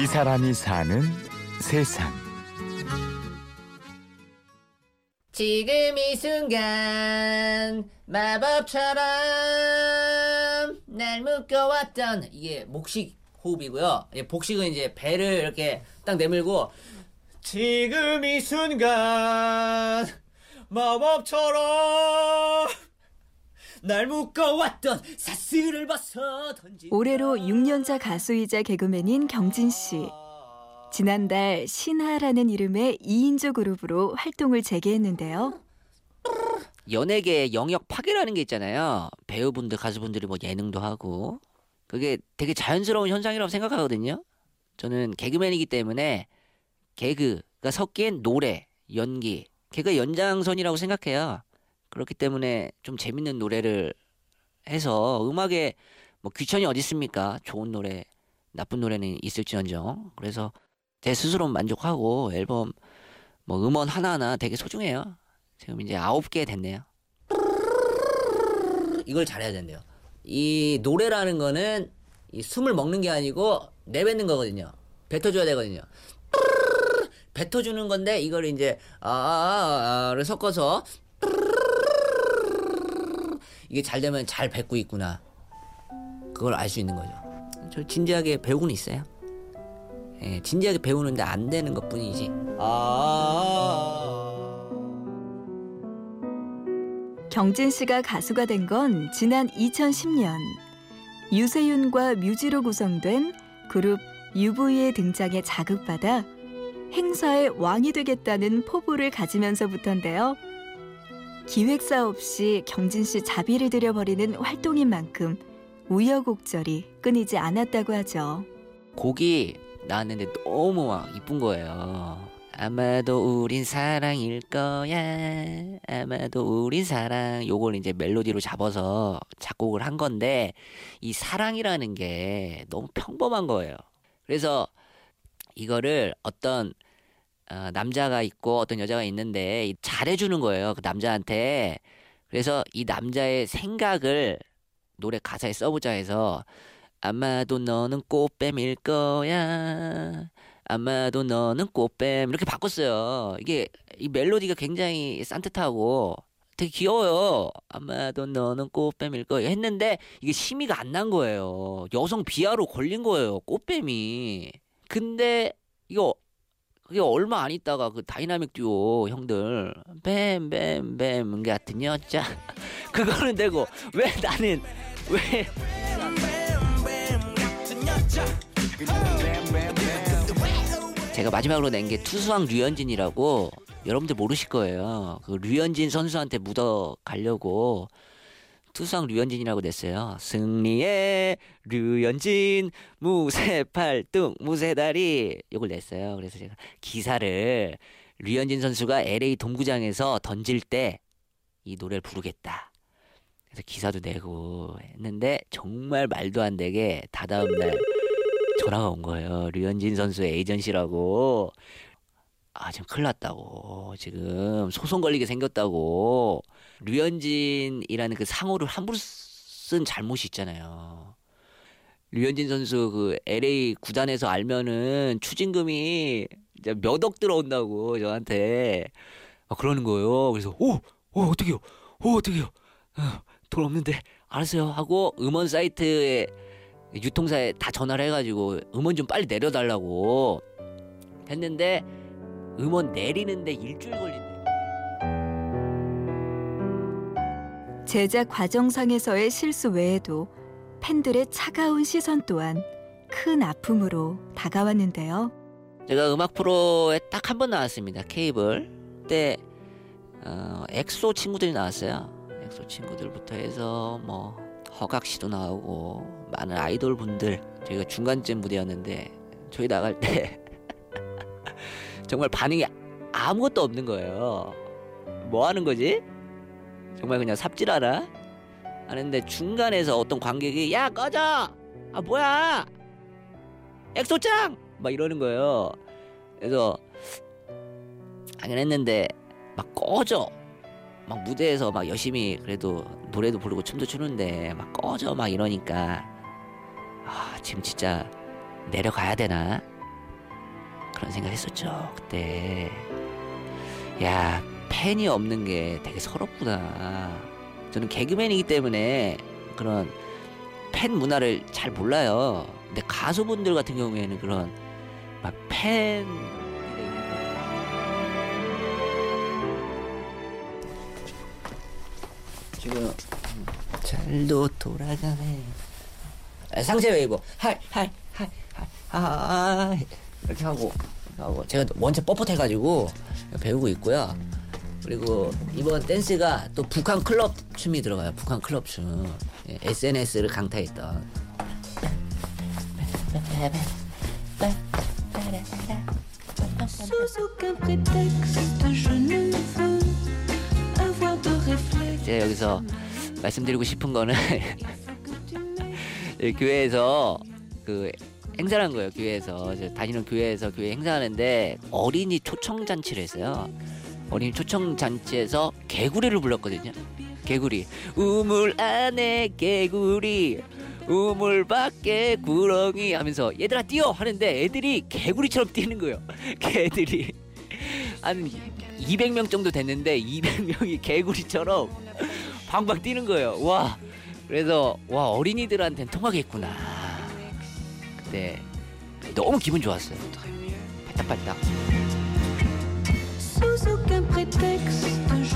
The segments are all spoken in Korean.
이 사람이 사는 세상. 지금 이 순간 마법처럼 날 묶어왔던 이게 목식 호흡이고요. 예, 복식은 이제 배를 이렇게 딱 내밀고 지금 이 순간 마법처럼 날 묶어왔던 사슬을 벗어 던지 올해로 6년차 가수이자 개그맨인 경진 씨. 지난달 신하라는 이름의 2인조 그룹으로 활동을 재개했는데요. 연예계 영역 파괴라는 게 있잖아요. 배우분들, 가수분들이 뭐 예능도 하고 그게 되게 자연스러운 현상이라고 생각하거든요. 저는 개그맨이기 때문에 개그가 섞인 노래, 연기, 개그 연장선이라고 생각해요. 그렇기 때문에 좀 재밌는 노래를 해서 음악에 뭐 귀천이 어디 있습니까? 좋은 노래, 나쁜 노래는 있을지언정. 그래서 제 스스로 만족하고 앨범 뭐 음원 하나하나 되게 소중해요. 지금 이제 아홉 개 됐네요. 이걸 잘해야 된대요. 이 노래라는 거는 이 숨을 먹는 게 아니고 내뱉는 거거든요. 뱉어줘야 되거든요. 뱉어주는 건데 이걸 이제 아를 섞어서 이게 잘 되면 잘 뱉고 있구나. 그걸 알 수 있는 거죠. 저 진지하게 배우고는 있어요. 예, 진지하게 배우는데 안 되는 것 뿐이지. 아. 경진 씨가 가수가 된 건 지난 2010년 유세윤과 뮤지로 구성된 그룹 UV의 등장에 자극받아 행사의 왕이 되겠다는 포부를 가지면서부터인데요. 기획사 없이 경진 씨 자비를 들여버리는 활동인 만큼 우여곡절이 끊이지 않았다고 하죠. 곡이 나왔는데 너무 막 이쁜 거예요. 아마도 우린 사랑일 거야. 아마도 우린 사랑. 요걸 이제 멜로디로 잡아서 작곡을 한 건데 이 사랑이라는 게 너무 평범한 거예요. 그래서 이거를 어떤 어, 남자가 있고 어떤 여자가 있는데 잘해주는 거예요. 그 남자한테. 그래서 이 남자의 생각을 노래 가사에 써보자 해서 아마도 너는 꽃뱀일 거야. 아마도 너는 꽃뱀 이렇게 바꿨어요. 이게 이 멜로디가 굉장히 산뜻하고 되게 귀여워요. 아마도 너는 꽃뱀일 거야 했는데 이게 심의가 안 난 거예요. 여성 비하로 걸린 거예요. 꽃뱀이. 근데 이거 그게 얼마 안 있다가 그 다이나믹 듀오 형들 뱀뱀뱀 같은 여자 그거는 되고 왜 나는 왜 제가 마지막으로 낸 게 투수왕 류현진이라고 여러분들 모르실 거예요. 그 류현진 선수한테 묻어 가려고 투수왕 류현진이라고 냈어요. 승리의 류현진 무쇠 팔뚝 무쇠 다리 이걸 냈어요. 그래서 제가 기사를 류현진 선수가 LA 동구장에서 던질 때 이 노래를 부르겠다. 그래서 기사도 내고 했는데 정말 말도 안 되게 다다음 날 전화가 온 거예요. 류현진 선수의 에이전시라고. 아, 지금 큰일 났다고. 지금 소송 걸리게 생겼다고. 류현진이라는 그 상호를 함부로 쓴 잘못이 있잖아요. 류현진 선수 그 LA 구단에서 알면은 추징금이 몇 억 들어온다고 저한테 막 그러는 거예요. 그래서 오, 오 어떡해요? 오 어떡해요? 어, 돈 없는데 알았어요 하고 음원 사이트에 유통사에 다 전화를 해가지고 음원 좀 빨리 내려달라고 했는데 음원 내리는데 일주일 걸린대. 제작 과정상에서의 실수 외에도 팬들의 차가운 시선 또한 큰 아픔으로 다가왔는데요. 제가 음악 프로에 딱 한 번 나왔습니다. 케이블 그때 어, 엑소 친구들이 나왔어요. 엑소 친구들부터 해서 뭐 허각 씨도 나오고 많은 아이돌 분들 저희가 중간쯤 무대였는데 저희 나갈 때 정말 반응이 아무것도 없는 거예요. 뭐 하는 거지? 정말 그냥 삽질하라 하는데 중간에서 어떤 관객이 야 꺼져! 아 뭐야? 엑소짱! 막 이러는 거예요. 그래서 하긴 했는데 막 꺼져. 막 무대에서 막 열심히 그래도 노래도 부르고 춤도 추는데 막 꺼져 막 이러니까. 아 지금 진짜 내려가야 되나 그런 생각 했었죠 그때. 야 팬이 없는 게 되게 서럽구나. 저는 개그맨이기 때문에 그런 팬 문화를 잘 몰라요. 근데 가수분들 같은 경우에는 그런 막팬. 지금 잘도 돌아가네. 아, 상체 웨이브. 하이 하이 하이 하이 아 이렇게 하고 이렇게 하고 제가 원체 뻣뻣해가지고 배우고 있고요. 그리고 이번 댄스가 또 북한 클럽 춤이 들어가요. 북한 클럽 춤. 예, SNS를 강타했던. 제가 여기서 말씀드리고 싶은 거는 이 교회에서 그 행사를 한 거예요. 교회에서 다니는 교회에서 교회 행사하는데 어린이 초청 잔치를 했어요. 어린이 초청 잔치에서 개구리를 불렀거든요. 개구리 우물 안에 개구리 우물 밖에 구렁이 하면서 얘들아 뛰어 하는데 애들이 개구리처럼 뛰는 거예요. 개들이 한 200명 정도 됐는데 200명이 개구리처럼 방방 뛰는 거예요. 와. 그래서 와 어린이들한테는 통하겠구나. 그때 너무 기분 좋았어요. 팔딱팔딱.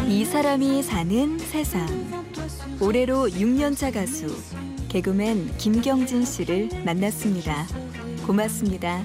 이 사람이 사는 세상. 올해로 6년차 가수 개그맨 김경진 씨를 만났습니다. 고맙습니다.